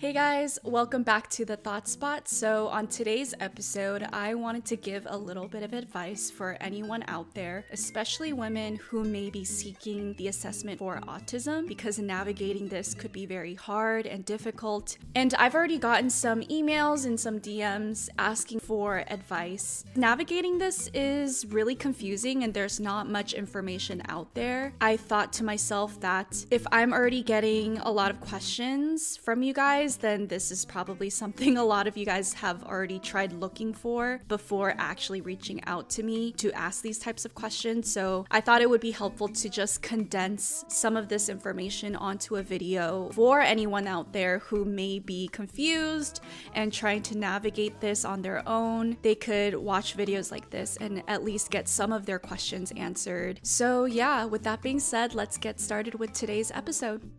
Hey guys, welcome back to the Thought Spot. So, on today's episode, I wanted to give a little bit of advice for anyone out there, especially women who may be seeking the assessment for autism, because navigating this could be very hard and difficult. And I've already gotten some emails and some DMs asking for advice. Navigating this is really confusing and there's not much information out there. I thought to myself that if I'm already getting a lot of questions from you guys, then this is probably something a lot of you guys have already tried looking for before actually reaching out to me to ask these types of questions. So I thought it would be helpful to just condense some of this information onto a video for anyone out there who may be confused and trying to navigate this on their own. They could watch videos like this and at least get some of their questions answered. So, yeah, with that being said, let's get started with today's episode.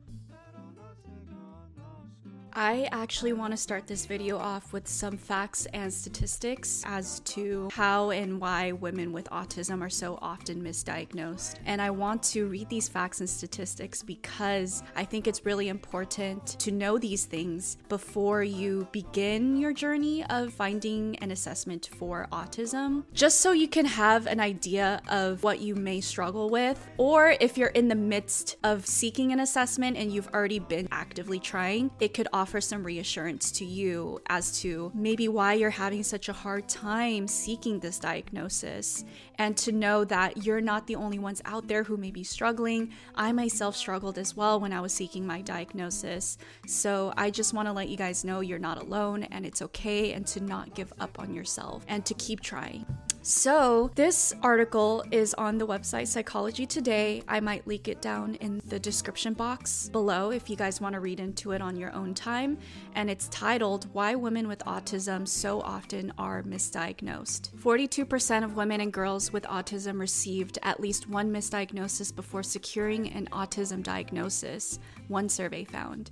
I actually want to start this video off with some facts and statistics as to how and why women with autism are so often misdiagnosed. And I want to read these facts and statistics because I think it's really important to know these things before you begin your journey of finding an assessment for autism, just so you can have an idea of what you may struggle with, or if you're in the midst of seeking an assessment and you've already been actively trying, it could offer some reassurance to you as to maybe why you're having such a hard time seeking this diagnosis and to know that you're not the only ones out there who may be struggling. I myself struggled as well when I was seeking my diagnosis. So I just want to let you guys know you're not alone and it's okay and to not give up on yourself and to keep trying. So, this article is on the website Psychology Today. I might link it down in the description box below if you guys want to read into it on your own time. And it's titled Why Women with Autism So Often Are Misdiagnosed. 42% of women and girls with autism received at least one misdiagnosis before securing an autism diagnosis, one survey found.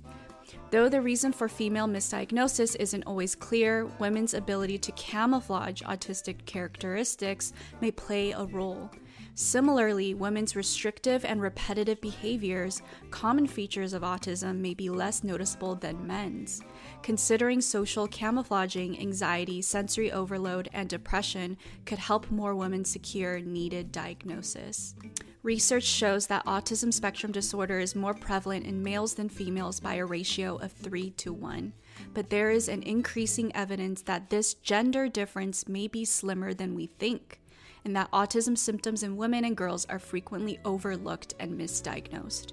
Though the reason for female misdiagnosis isn't always clear, women's ability to camouflage autistic characteristics may play a role. Similarly, women's restrictive and repetitive behaviors, common features of autism, may be less noticeable than men's. Considering social camouflaging, anxiety, sensory overload, and depression could help more women secure needed diagnosis. Research shows that autism spectrum disorder is more prevalent in males than females by a ratio of 3 to 1. But there is an increasing evidence that this gender difference may be slimmer than we think, and that autism symptoms in women and girls are frequently overlooked and misdiagnosed.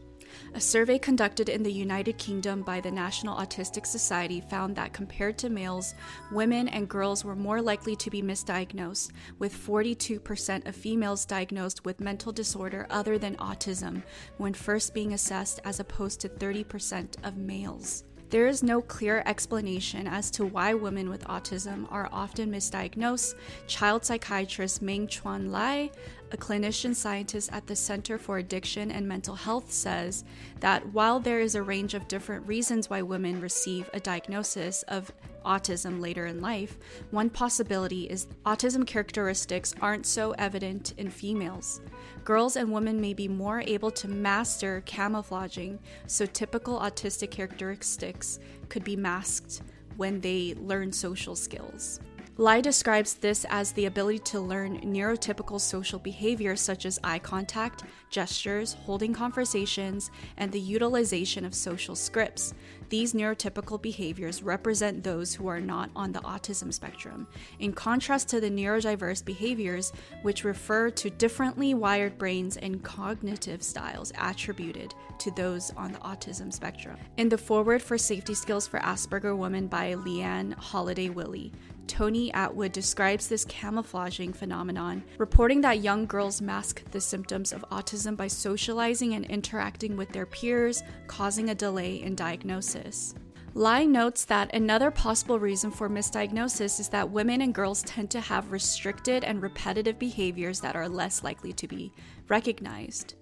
A survey conducted in the United Kingdom by the National Autistic Society found that compared to males, women and girls were more likely to be misdiagnosed, with 42% of females diagnosed with mental disorder other than autism when first being assessed, as opposed to 30% of males. There is no clear explanation as to why women with autism are often misdiagnosed. Child psychiatrist Ming Chuan Lai, a clinician scientist at the Center for Addiction and Mental Health, says that while there is a range of different reasons why women receive a diagnosis of autism later in life, one possibility is autism characteristics aren't so evident in females. Girls and women may be more able to master camouflaging, so typical autistic characteristics could be masked when they learn social skills. Lai describes this as the ability to learn neurotypical social behaviors such as eye contact, gestures, holding conversations, and the utilization of social scripts. These neurotypical behaviors represent those who are not on the autism spectrum, in contrast to the neurodiverse behaviors, which refer to differently wired brains and cognitive styles attributed to those on the autism spectrum. In the Foreword for Safety Skills for Asperger Women by Liane Holliday Willey, Tony Attwood describes this camouflaging phenomenon, reporting that young girls mask the symptoms of autism by socializing and interacting with their peers, causing a delay in diagnosis. Lai notes that another possible reason for misdiagnosis is that women and girls tend to have restricted and repetitive behaviors that are less likely to be recognized.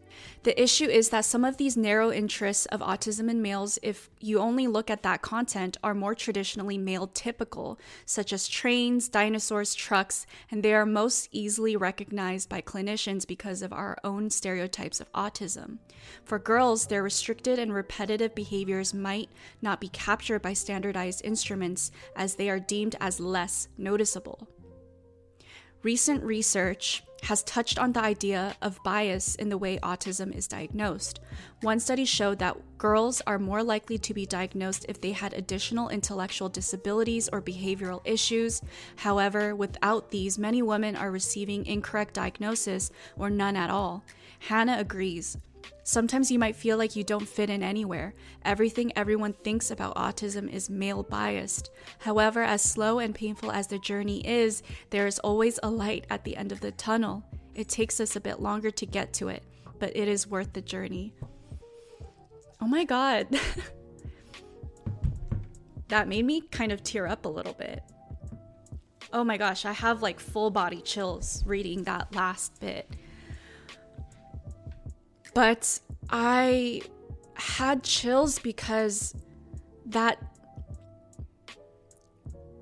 The issue is that some of these narrow interests of autism in males, if you only look at that content, are more traditionally male typical, such as trains, dinosaurs, trucks, and they are most easily recognized by clinicians because of our own stereotypes of autism. For girls, their restricted and repetitive behaviors might not be captured by standardized instruments as they are deemed as less noticeable. Recent research has touched on the idea of bias in the way autism is diagnosed. One study showed that girls are more likely to be diagnosed if they had additional intellectual disabilities or behavioral issues. However, without these, many women are receiving incorrect diagnosis or none at all. Hannah agrees. Sometimes you might feel like you don't fit in anywhere. Everything everyone thinks about autism is male biased. However, as slow and painful as the journey is, there is always a light at the end of the tunnel. It takes us a bit longer to get to it, but it is worth the journey. Oh my god. that made me kind of tear up a little bit. Oh my gosh, I have like full body chills reading that last bit. But I had chills because that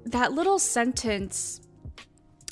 that little sentence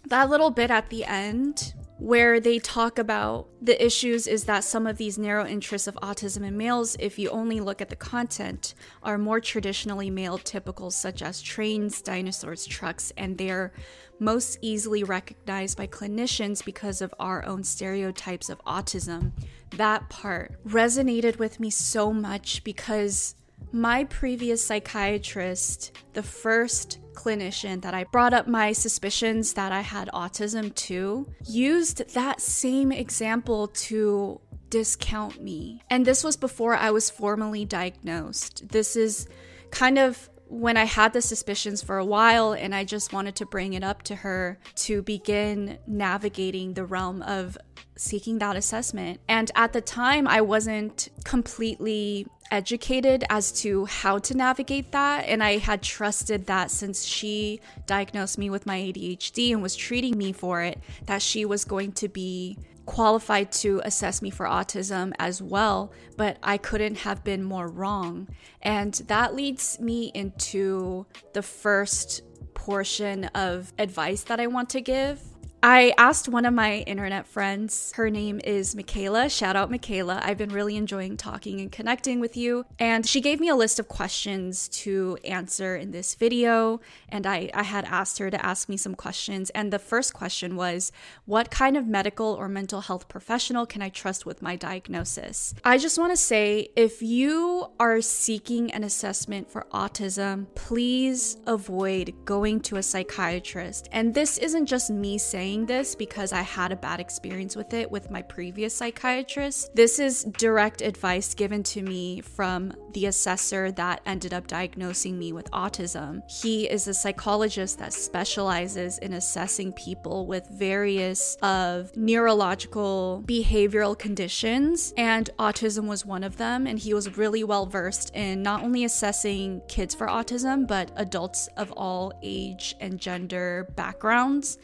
that little bit at the end where they talk about the issues is that some of these narrow interests of autism in males, if you only look at the content, are more traditionally male typical, such as trains, dinosaurs, trucks, and they're most easily recognized by clinicians because of our own stereotypes of autism. That part resonated with me so much because my previous psychiatrist, the first clinician that I brought up my suspicions that I had autism to, used that same example to discount me. And this was before I was formally diagnosed. This is kind of when I had the suspicions for a while and I just wanted to bring it up to her to begin navigating the realm of seeking that assessment. And at the time, I wasn't completely educated as to how to navigate that. And I had trusted that since she diagnosed me with my ADHD and was treating me for it, that she was going to be qualified to assess me for autism as well, but I couldn't have been more wrong. And that leads me into the first portion of advice that I want to give. I asked one of my internet friends, her name is Michaela. Shout out Michaela. I've been really enjoying talking and connecting with you. And she gave me a list of questions to answer in this video. And I, I had asked her to ask me some questions. And the first question was What kind of medical or mental health professional can I trust with my diagnosis? I just want to say if you are seeking an assessment for autism, please avoid going to a psychiatrist. And this isn't just me saying saying this because I had a bad experience with it with my previous psychiatrist. This is direct advice given to me from the assessor that ended up diagnosing me with autism. He is a psychologist that specializes in assessing people with various of neurological behavioral conditions and autism was one of them and he was really well versed in not only assessing kids for autism but adults of all age and gender backgrounds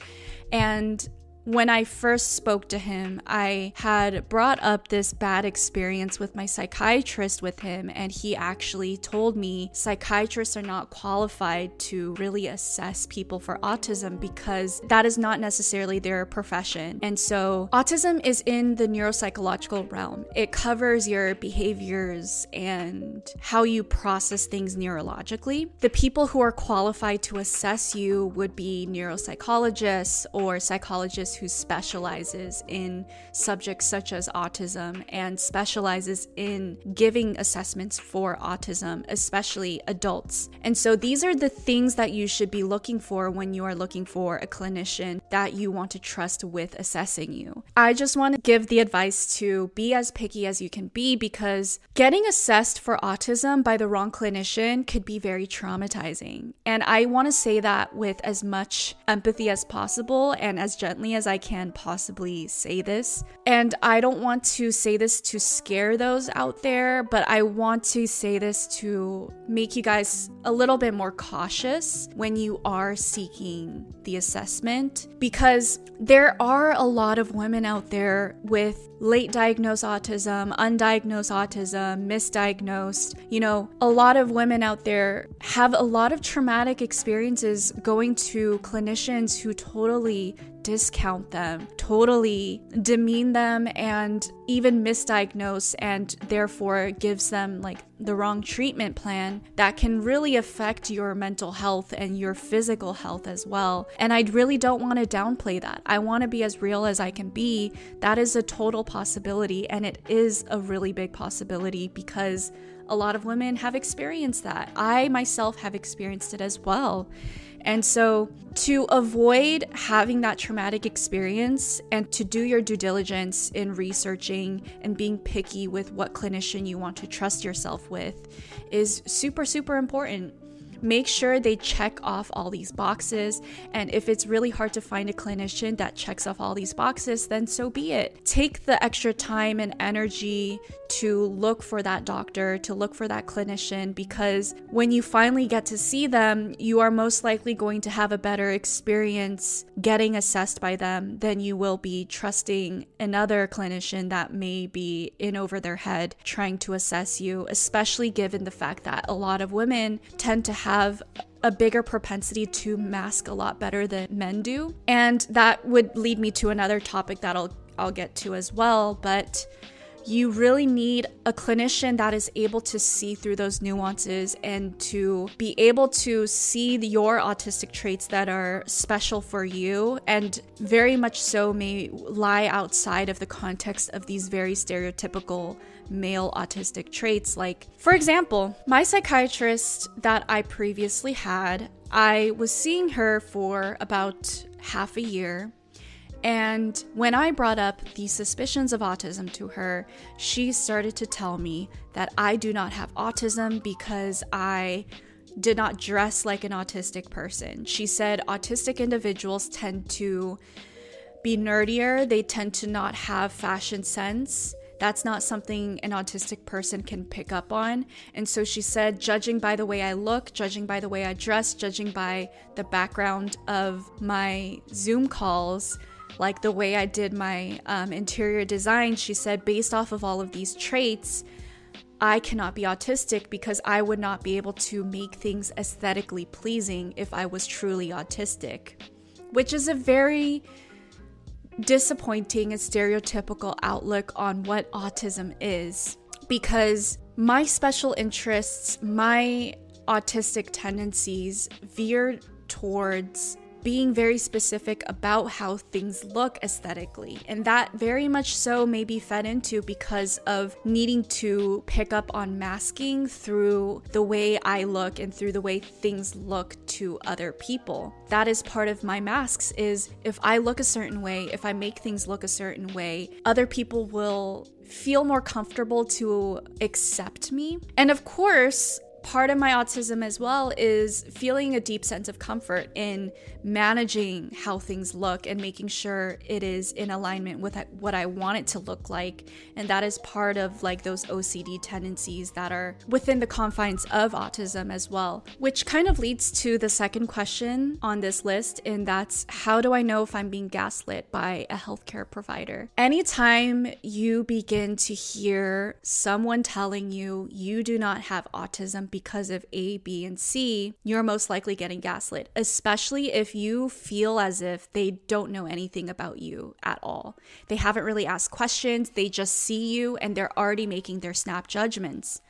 and when I first spoke to him, I had brought up this bad experience with my psychiatrist with him, and he actually told me psychiatrists are not qualified to really assess people for autism because that is not necessarily their profession. And so, autism is in the neuropsychological realm, it covers your behaviors and how you process things neurologically. The people who are qualified to assess you would be neuropsychologists or psychologists who specializes in subjects such as autism and specializes in giving assessments for autism, especially adults. And so these are the things that you should be looking for when you are looking for a clinician that you want to trust with assessing you. I just want to give the advice to be as picky as you can be because getting assessed for autism by the wrong clinician could be very traumatizing. And I want to say that with as much empathy as possible and as gently as as I can possibly say this. And I don't want to say this to scare those out there, but I want to say this to make you guys a little bit more cautious when you are seeking the assessment because there are a lot of women out there with late diagnosed autism, undiagnosed autism, misdiagnosed. You know, a lot of women out there have a lot of traumatic experiences going to clinicians who totally discount them, totally demean them, and even misdiagnose, and therefore gives them like the wrong treatment plan that can really affect your mental health and your physical health as well. And I really don't want to downplay that. I want to be as real as I can be. That is a total possibility, and it is a really big possibility because a lot of women have experienced that. I myself have experienced it as well. And so, to avoid having that traumatic experience and to do your due diligence in researching and being picky with what clinician you want to trust yourself with is super, super important make sure they check off all these boxes. And if it's really hard to find a clinician that checks off all these boxes, then so be it. Take the extra time and energy to look for that doctor, to look for that clinician, because when you finally get to see them, you are most likely going to have a better experience getting assessed by them than you will be trusting another clinician that may be in over their head trying to assess you, especially given the fact that a lot of women tend to have a bigger propensity to mask a lot better than men do. And that would lead me to another topic that I'll I'll get to as well, but you really need a clinician that is able to see through those nuances and to be able to see your autistic traits that are special for you and very much so may lie outside of the context of these very stereotypical male autistic traits. Like, for example, my psychiatrist that I previously had, I was seeing her for about half a year and when I brought up the suspicions of autism to her, she started to tell me that I do not have autism because I did not dress like an autistic person. She said autistic individuals tend to be nerdier, they tend to not have fashion sense. That's not something an autistic person can pick up on. And so she said, judging by the way I look, judging by the way I dress, judging by the background of my Zoom calls, like the way I did my um, interior design, she said, based off of all of these traits, I cannot be autistic because I would not be able to make things aesthetically pleasing if I was truly autistic, which is a very disappointing and stereotypical outlook on what autism is. Because my special interests, my autistic tendencies veer towards being very specific about how things look aesthetically. And that very much so may be fed into because of needing to pick up on masking through the way I look and through the way things look to other people. That is part of my masks is if I look a certain way, if I make things look a certain way, other people will feel more comfortable to accept me. And of course, part of my autism as well is feeling a deep sense of comfort in managing how things look and making sure it is in alignment with what I want it to look like. And that is part of like those OCD tendencies that are within the confines of autism as well, which kind of leads to the second question on this list. And that's how do I know if I'm being gaslit by a healthcare provider? Anytime you begin to hear someone telling you you do not have autism because of A, B, and C, you're most likely getting gaslit, especially if you feel as if they don't know anything about you at all. They haven't really asked questions, they just see you and they're already making their snap judgments.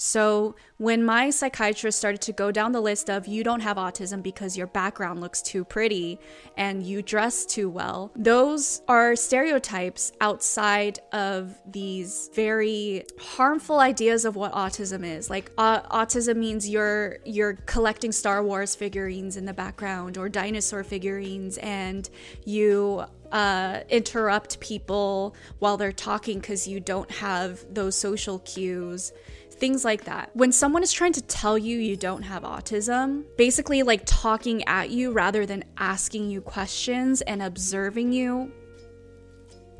So, when my psychiatrist started to go down the list of you don't have autism because your background looks too pretty and you dress too well, those are stereotypes outside of these very harmful ideas of what autism is. Like uh, autism means you're you're collecting Star Wars figurines in the background or dinosaur figurines and you uh, interrupt people while they're talking because you don't have those social cues things like that. When someone is trying to tell you you don't have autism, basically like talking at you rather than asking you questions and observing you,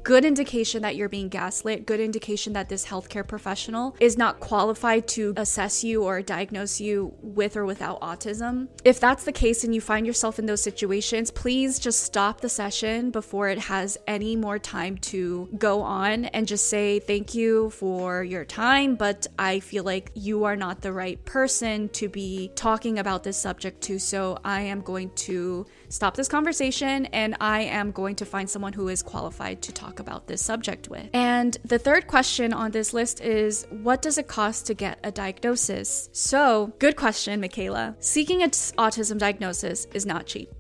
good indication that you're being gaslit, good indication that this healthcare professional is not qualified to assess you or diagnose you with or without autism. If that's the case and you find yourself in those situations, please just stop the session before it has any more time to go on and just say thank you for your time, but I feel like you are not the right person to be talking about this subject to, so I am going to stop this conversation and I am going to find someone who is qualified to talk about this subject with. And the third question on this list is what does it cost to get a diagnosis? So, good question, Michaela. Seeking an autism diagnosis is not cheap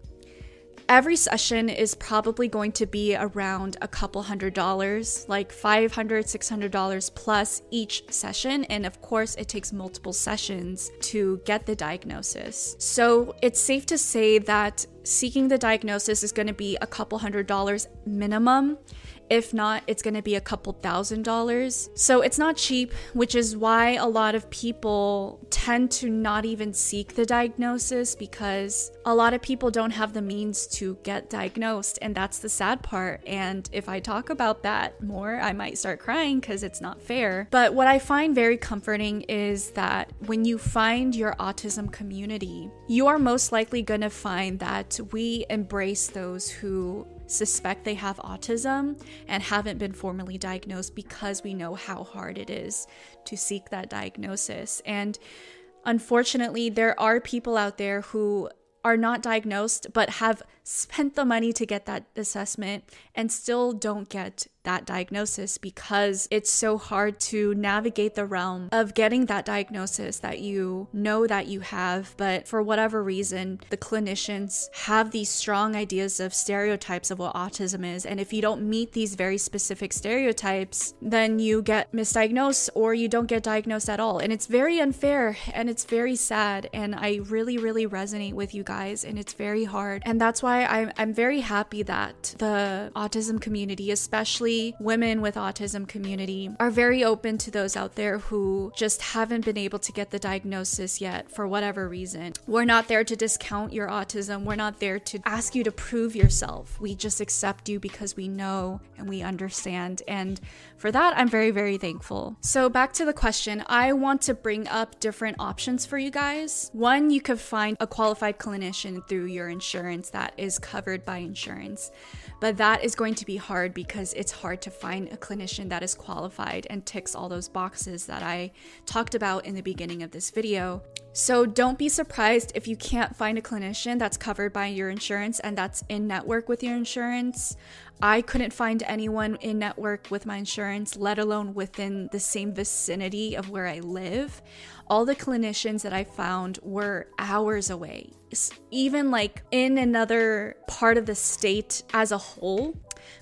every session is probably going to be around a couple hundred dollars, like $500, $600 plus each session. And of course, it takes multiple sessions to get the diagnosis. So it's safe to say that seeking the diagnosis is going to be a couple hundred dollars minimum. If not, it's going to be a couple thousand dollars. So it's not cheap, which is why a lot of people tend to not even seek the diagnosis because a lot of people don't have the means to get diagnosed. And that's the sad part. And if I talk about that more, I might start crying because it's not fair. But what I find very comforting is that when you find your autism community, you are most likely going to find that we embrace those who suspect they have autism and haven't been formally diagnosed because we know how hard it is to seek that diagnosis. And unfortunately, there are people out there who are not diagnosed but have spent the money to get that assessment and still don't get that diagnosis because it's so hard to navigate the realm of getting that diagnosis that you know that you have, but for whatever reason, the clinicians have these strong ideas of stereotypes of what autism is. And if you don't meet these very specific stereotypes, then you get misdiagnosed or you don't get diagnosed at all. And it's very unfair and it's very sad. And I really, really resonate with you guys, and it's very hard. And that's why I'm, I'm very happy that the autism community, especially women with autism community, are very open to those out there who just haven't been able to get the diagnosis yet for whatever reason. We're not there to discount your autism. We're not there to ask you to prove yourself. We just accept you because we know and we understand. And for that, I'm very, very thankful. So, back to the question, I want to bring up different options for you guys. One, you could find a qualified clinician through your insurance that is covered by insurance. But that is going to be hard because it's hard to find a clinician that is qualified and ticks all those boxes that I talked about in the beginning of this video. So don't be surprised if you can't find a clinician that's covered by your insurance and that's in network with your insurance. I couldn't find anyone in network with my insurance, let alone within the same vicinity of where I live. All the clinicians that I found were hours away, even like in another part of the state as a whole.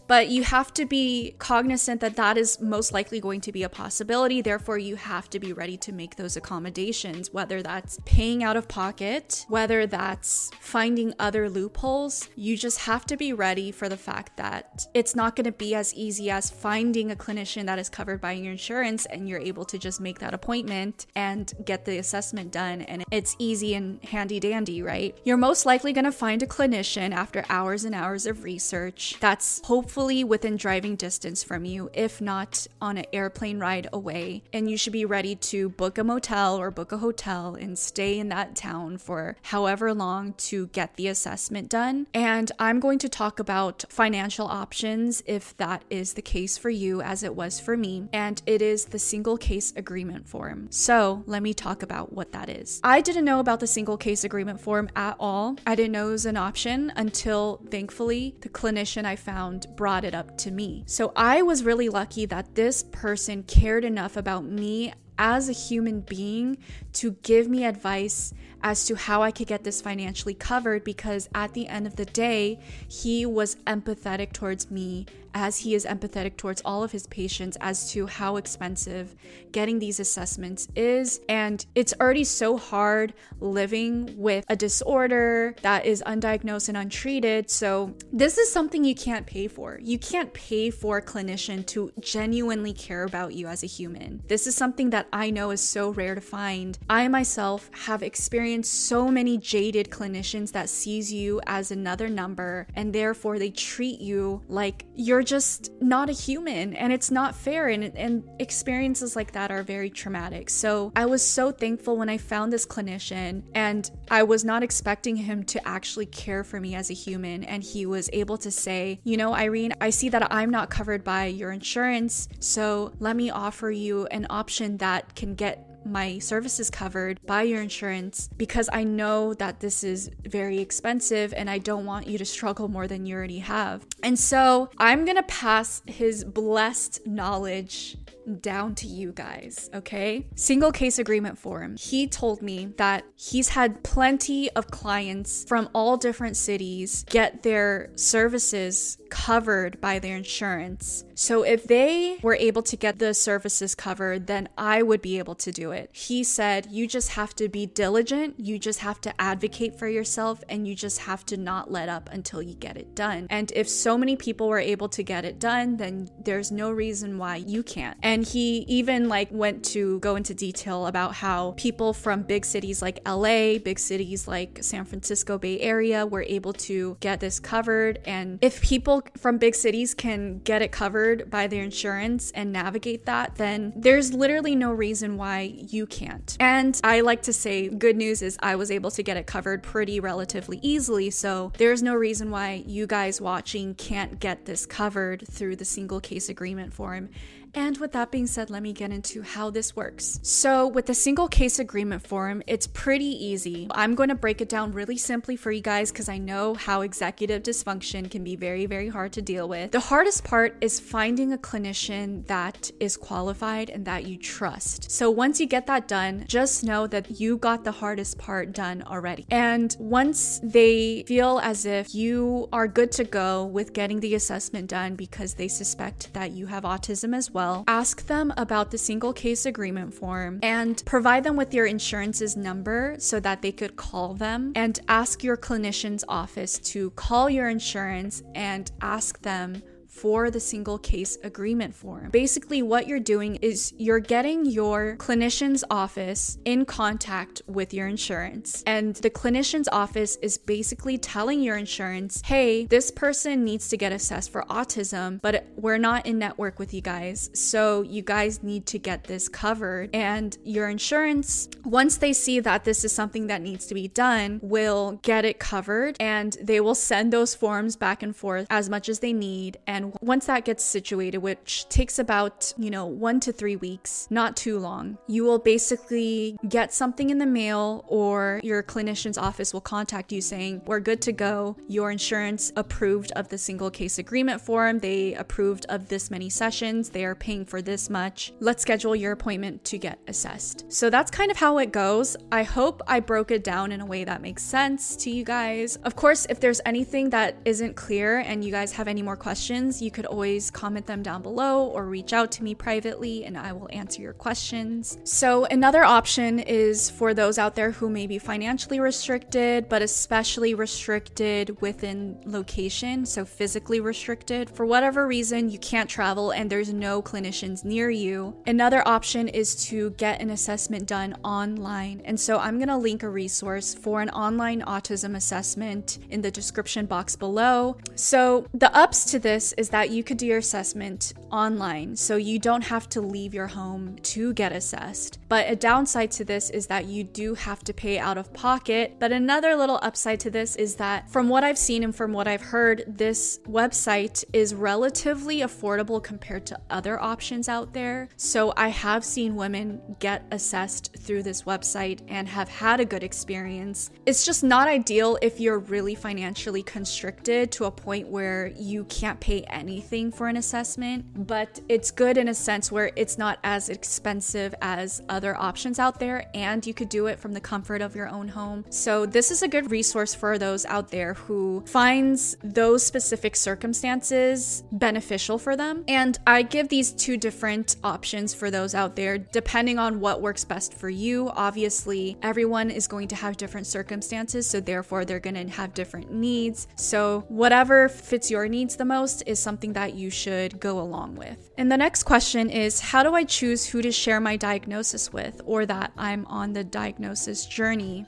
But you have to be cognizant that that is most likely going to be a possibility. Therefore, you have to be ready to make those accommodations, whether that's paying out of pocket, whether that's finding other loopholes. You just have to be ready for the fact that it's not going to be as easy as finding a clinician that is covered by your insurance and you're able to just make that appointment and get the assessment done. And it's easy and handy dandy, right? You're most likely going to find a clinician after hours and hours of research that's hopefully hopefully within driving distance from you, if not on an airplane ride away. And you should be ready to book a motel or book a hotel and stay in that town for however long to get the assessment done. And I'm going to talk about financial options if that is the case for you, as it was for me. And it is the single case agreement form. So let me talk about what that is. I didn't know about the single case agreement form at all. I didn't know it was an option until thankfully the clinician I found brought it up to me. So I was really lucky that this person cared enough about me as a human being to give me advice as to how I could get this financially covered because at the end of the day, he was empathetic towards me as he is empathetic towards all of his patients as to how expensive getting these assessments is. And it's already so hard living with a disorder that is undiagnosed and untreated. So, this is something you can't pay for. You can't pay for a clinician to genuinely care about you as a human. This is something that I know is so rare to find. I myself have experienced so many jaded clinicians that sees you as another number and therefore they treat you like you're just not a human and it's not fair and, and experiences like that are very traumatic. So i was so thankful when i found this clinician and i was not expecting him to actually care for me as a human and he was able to say you know irene i see that i'm not covered by your insurance so let me offer you an option that can get my services covered by your insurance because I know that this is very expensive and I don't want you to struggle more than you already have. And so I'm gonna pass his blessed knowledge down to you guys, okay? Single case agreement form. He told me that he's had plenty of clients from all different cities get their services covered by their insurance. So if they were able to get the services covered, then I would be able to do it. He said, You just have to be diligent, you just have to advocate for yourself, and you just have to not let up until you get it done. And if so many people were able to get it done, then there's no reason why you can't. And he even like went to go into detail about how people from big cities like LA, big cities like San Francisco Bay Area were able to get this covered. And if people from big cities can get it covered by their insurance and navigate that, then there's literally no reason why you can't. And I like to say, good news is I was able to get it covered pretty relatively easily. So there's no reason why you guys watching can't get this covered through the single case agreement form. And with that being said, let me get into how this works. So, with the single case agreement form, it's pretty easy. I'm going to break it down really simply for you guys because I know how executive dysfunction can be very, very hard to deal with. The hardest part is finding a clinician that is qualified and that you trust. So, once you get that done, just know that you got the hardest part done already. And once they feel as if you are good to go with getting the assessment done because they suspect that you have autism as well well, ask them about the single case agreement form and provide them with your insurance's number so that they could call them. And ask your clinician's office to call your insurance and ask them for the single case agreement form. Basically, what you're doing is you're getting your clinician's office in contact with your insurance, and the clinician's office is basically telling your insurance, hey, this person needs to get assessed for autism, but we're not in network with you guys, so you guys need to get this covered. And your insurance, once they see that this is something that needs to be done, will get it covered and they will send those forms back and forth as much as they need. And once that gets situated, which takes about, you know, one to three weeks, not too long, you will basically get something in the mail or your clinician's office will contact you saying, We're good to go. Your insurance approved of the single case agreement form. They approved of this many sessions. They are paying for this much. Let's schedule your appointment to get assessed. So that's kind of how it goes. I hope I broke it down in a way that makes sense to you guys. Of course, if there's anything that isn't clear and you guys have any more questions, you could always comment them down below or reach out to me privately and I will answer your questions. So, another option is for those out there who may be financially restricted, but especially restricted within location, so physically restricted. For whatever reason, you can't travel and there's no clinicians near you. Another option is to get an assessment done online. And so, I'm going to link a resource for an online autism assessment in the description box below. So, the ups to this is is that you could do your assessment online, so you don't have to leave your home to get assessed. But a downside to this is that you do have to pay out of pocket. But another little upside to this is that from what I've seen and from what I've heard, this website is relatively affordable compared to other options out there. So I have seen women get assessed through this website and have had a good experience. It's just not ideal if you're really financially constricted to a point where you can't pay anything for an assessment, but it's good in a sense where it's not as expensive as other options out there and you could do it from the comfort of your own home. So this is a good resource for those out there who finds those specific circumstances beneficial for them. And I give these two different options for those out there depending on what works best for you. Obviously, everyone is going to have different circumstances, so therefore they're going to have different needs. So whatever fits your needs the most is something that you should go along with. And the next question is how do I choose who to share my diagnosis with or that I'm on the diagnosis journey?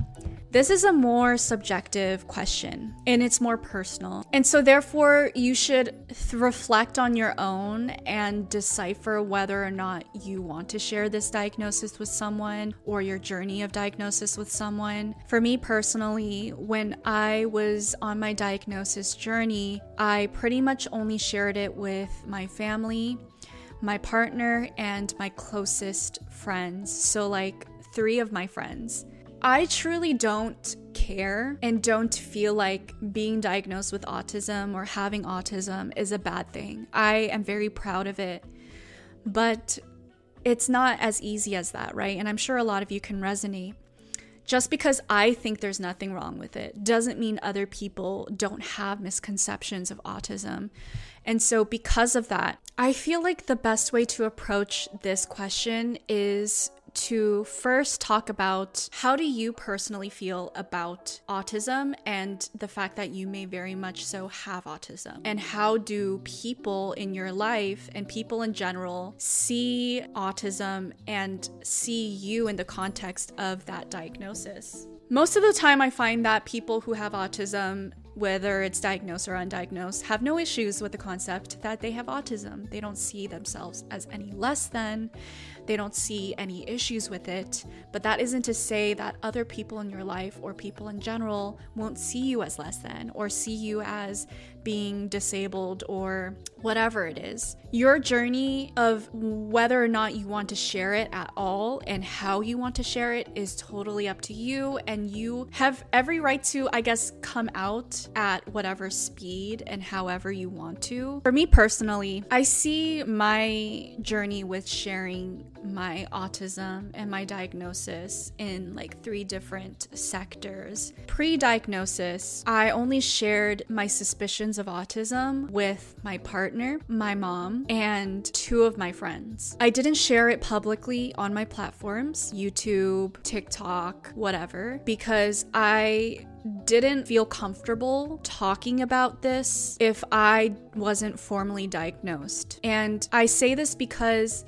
This is a more subjective question and it's more personal. And so, therefore, you should th- reflect on your own and decipher whether or not you want to share this diagnosis with someone or your journey of diagnosis with someone. For me personally, when I was on my diagnosis journey, I pretty much only shared it with my family, my partner, and my closest friends. So, like, three of my friends. I truly don't care and don't feel like being diagnosed with autism or having autism is a bad thing. I am very proud of it. But it's not as easy as that, right? And I'm sure a lot of you can resonate. Just because I think there's nothing wrong with it doesn't mean other people don't have misconceptions of autism. And so, because of that, I feel like the best way to approach this question is to first talk about how do you personally feel about autism and the fact that you may very much so have autism. And how do people in your life and people in general see autism and see you in the context of that diagnosis? Most of the time i find that people who have autism whether it's diagnosed or undiagnosed, have no issues with the concept that they have autism. They don't see themselves as any less than they don't see any issues with it. But that isn't to say that other people in your life or people in general won't see you as less than or see you as being disabled or whatever it is. Your journey of whether or not you want to share it at all and how you want to share it is totally up to you. And you have every right to, I guess, come out at whatever speed and however you want to. For me personally, I see my journey with sharing my autism and my diagnosis in like three different sectors. Pre diagnosis, I only shared my suspicions of autism with my partner, my mom, and two of my friends. I didn't share it publicly on my platforms YouTube, TikTok, whatever, because I didn't feel comfortable talking about this if I wasn't formally diagnosed. And I say this because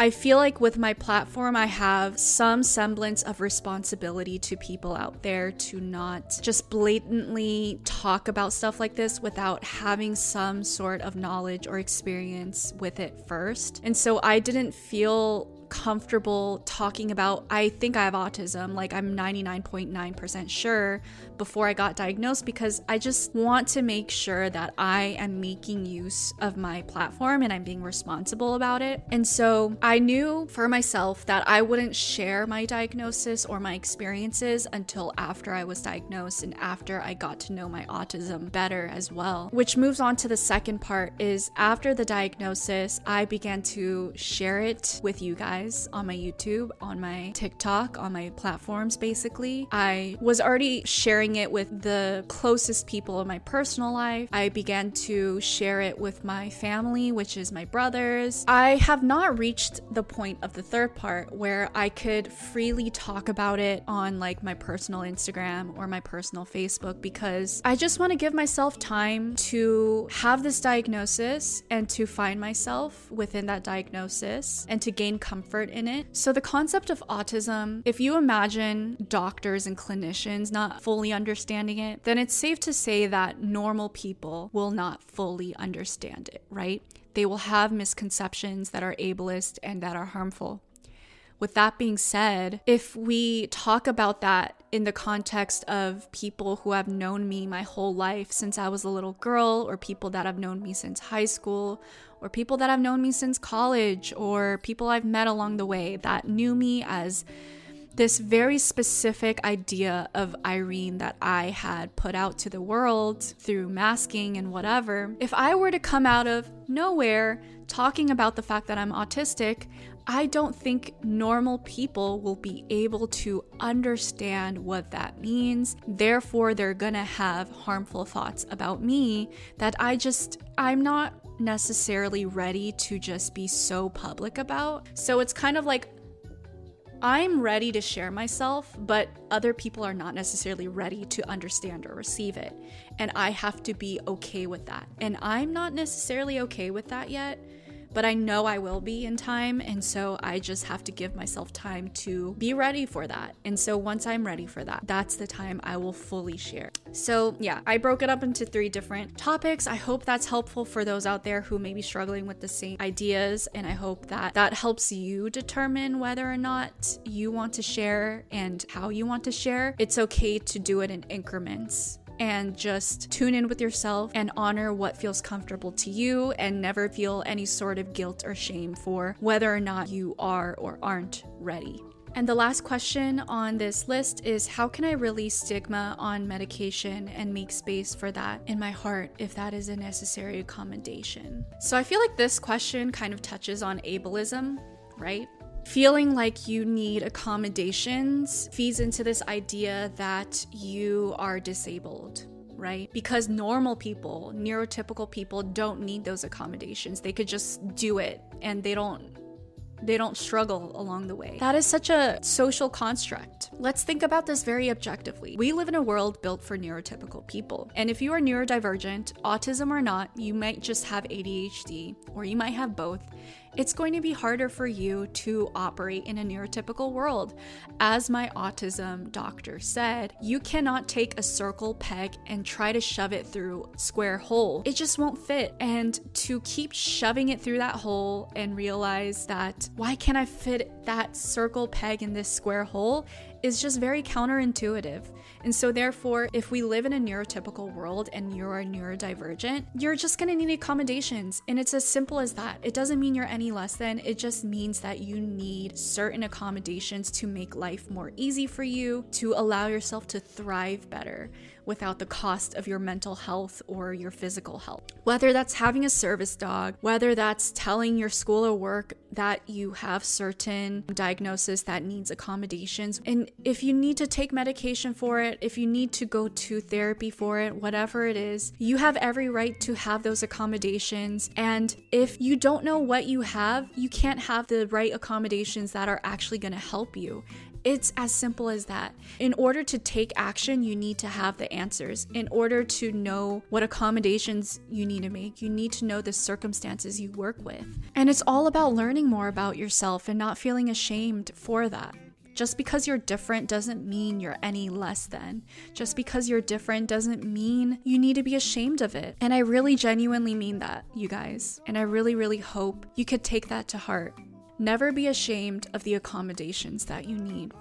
I feel like with my platform, I have some semblance of responsibility to people out there to not just blatantly talk about stuff like this without having some sort of knowledge or experience with it first. And so I didn't feel comfortable talking about I think I have autism, like I'm 99.9% sure before I got diagnosed because I just want to make sure that I am making use of my platform and I'm being responsible about it. And so I knew for myself that I wouldn't share my diagnosis or my experiences until after I was diagnosed and after I got to know my autism better as well. Which moves on to the second part is after the diagnosis, I began to share it with you guys on my YouTube, on my TikTok, on my platforms basically. I was already sharing it with the closest people in my personal life. I began to share it with my family, which is my brothers. I have not reached the point of the third part where I could freely talk about it on like my personal Instagram or my personal Facebook because I just want to give myself time to have this diagnosis and to find myself within that diagnosis and to gain comfort comfort in it. So, the concept of autism, if you imagine doctors and clinicians not fully understanding it, then it's safe to say that normal people will not fully understand it, right? They will have misconceptions that are ableist and that are harmful. With that being said, if we talk about that in the context of people who have known me my whole life since I was a little girl, or people that have known me since high school, or people that have known me since college, or people I've met along the way that knew me as this very specific idea of Irene that I had put out to the world through masking and whatever, if I were to come out of nowhere talking about the fact that I'm autistic, I don't think normal people will be able to understand what that means. Therefore, they're gonna have harmful thoughts about me that I just, I'm not necessarily ready to just be so public about. So it's kind of like I'm ready to share myself, but other people are not necessarily ready to understand or receive it. And I have to be okay with that. And I'm not necessarily okay with that yet but I know I will be in time. And so I just have to give myself time to be ready for that. And so once I'm ready for that, that's the time I will fully share. So yeah, I broke it up into three different topics. I hope that's helpful for those out there who may be struggling with the same ideas. And I hope that that helps you determine whether or not you want to share and how you want to share. It's okay to do it in increments and just tune in with yourself and honor what feels comfortable to you and never feel any sort of guilt or shame for whether or not you are or aren't ready. And the last question on this list is How can I release stigma on medication and make space for that in my heart if that is a necessary accommodation? So I feel like this question kind of touches on ableism, right? Feeling like you need accommodations feeds into this idea that you are disabled right? Because normal people, neurotypical people don't need those accommodations. They could just do it and they don't they don't struggle along the way. That is such a social construct. Let's think about this very objectively. We live in a world built for neurotypical people. And if you are neurodivergent, autism or not, you might just have ADHD or you might have both it's going to be harder for you to operate in a neurotypical world. As my autism doctor said, you cannot take a circle peg and try to shove it through square hole. It just won't fit. And to keep shoving it through that hole and realize that why can't I fit that circle peg in this square hole is just very counterintuitive. And so, therefore, if we live in a neurotypical world and you're neurodivergent, you're just gonna need accommodations. And it's as simple as that. It doesn't mean you're any less than, it just means that you need certain accommodations to make life more easy for you, to allow yourself to thrive better without the cost of your mental health or your physical health. Whether that's having a service dog, whether that's telling your school or work that you have certain diagnosis that needs accommodations. And if you need to take medication for it, if you need to go to therapy for it, whatever it is, you have every right to have those accommodations. And if you don't know what you have, you can't have the right accommodations that are actually going to help you. It's as simple as that. In order to take action, you need to have the answers. In order to know what accommodations you need to make, you need to know the circumstances you work with. And it's all about learning more about yourself and not feeling ashamed for that. Just because you're different doesn't mean you're any less than. Just because you're different doesn't mean you need to be ashamed of it. And I really genuinely mean that, you guys. And I really, really hope you could take that to heart. Never be ashamed of the accommodations that you need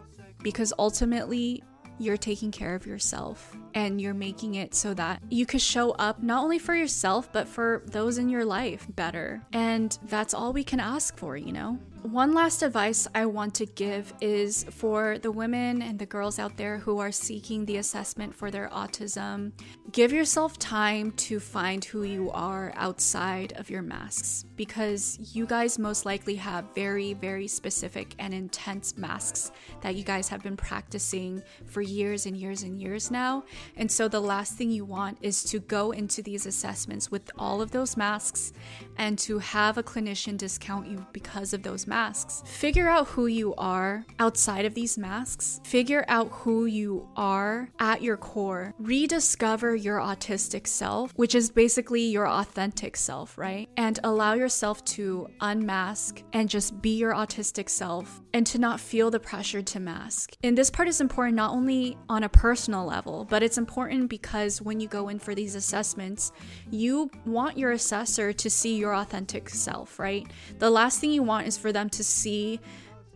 because ultimately you're taking care of yourself and you're making it so that you could show up not only for yourself but for those in your life better. And that's all we can ask for, you know? One last advice I want to give is for the women and the girls out there who are seeking the assessment for their autism. Give yourself time to find who you are outside of your masks because you guys most likely have very, very specific and intense masks that you guys have been practicing for years and years and years now. And so the last thing you want is to go into these assessments with all of those masks and to have a clinician discount you because of those masks. Figure out who you are outside of these masks. Figure out who you are at your core. Rediscover your autistic self, which is basically your authentic self, right? And allow yourself to unmask and just be your autistic self and to not feel the pressure to mask. And this part is important not only on a personal level, but it's important because when you go in for these assessments, you want your assessor to see your authentic self, right? The last thing you want is for them to see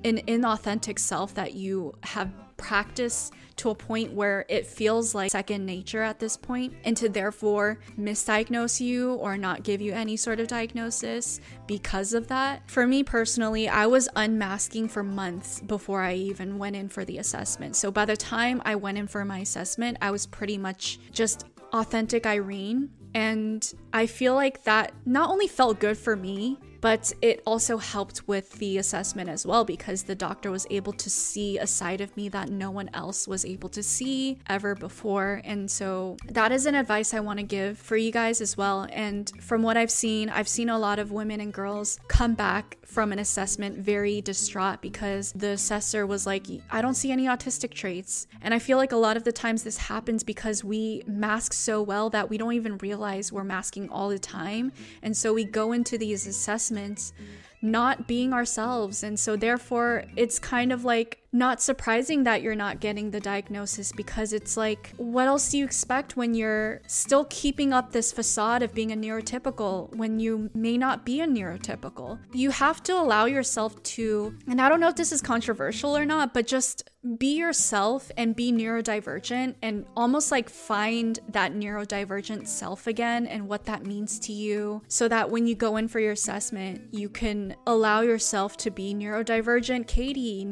an inauthentic self that you have practiced to a point where it feels like second nature at this point and to therefore misdiagnose you or not give you any sort of diagnosis because of that. For me personally, I was unmasking for months before I even went in for the assessment. So by the time I went in for my assessment, I was pretty much just authentic Irene. And I feel like that not only felt good for me, but it also helped with the assessment as well because the doctor was able to see a side of me that no one else was able to see ever before. And so that is an advice I want to give for you guys as well. And from what I've seen, I've seen a lot of women and girls come back from an assessment very distraught because the assessor was like, I don't see any autistic traits. And I feel like a lot of the times this happens because we mask so well that we don't even realize we're masking all the time. And so we go into these assessments not being ourselves. And so, therefore, it's kind of like not surprising that you're not getting the diagnosis because it's like, what else do you expect when you're still keeping up this facade of being a neurotypical when you may not be a neurotypical? You have to allow yourself to, and I don't know if this is controversial or not, but just be yourself and be neurodivergent and almost like find that neurodivergent self again and what that means to you so that when you go in for your assessment, you can allow yourself to be neurodivergent Katie,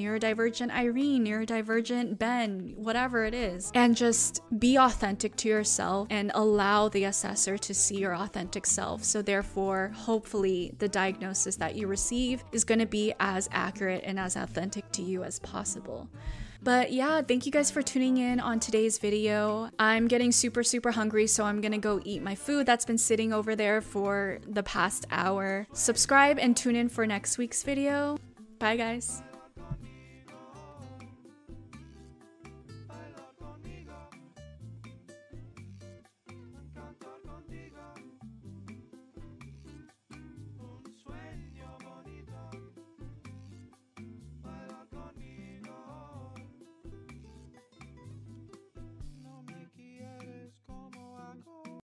neurodivergent Irene, neurodivergent Ben, whatever it is, and just be authentic to yourself and allow the assessor to see your authentic self. So, therefore, hopefully, the diagnosis that you receive is going to be as accurate and as authentic to you as possible. But yeah, thank you guys for tuning in on today's video. I'm getting super, super hungry, so I'm gonna go eat my food that's been sitting over there for the past hour. Subscribe and tune in for next week's video. Bye, guys.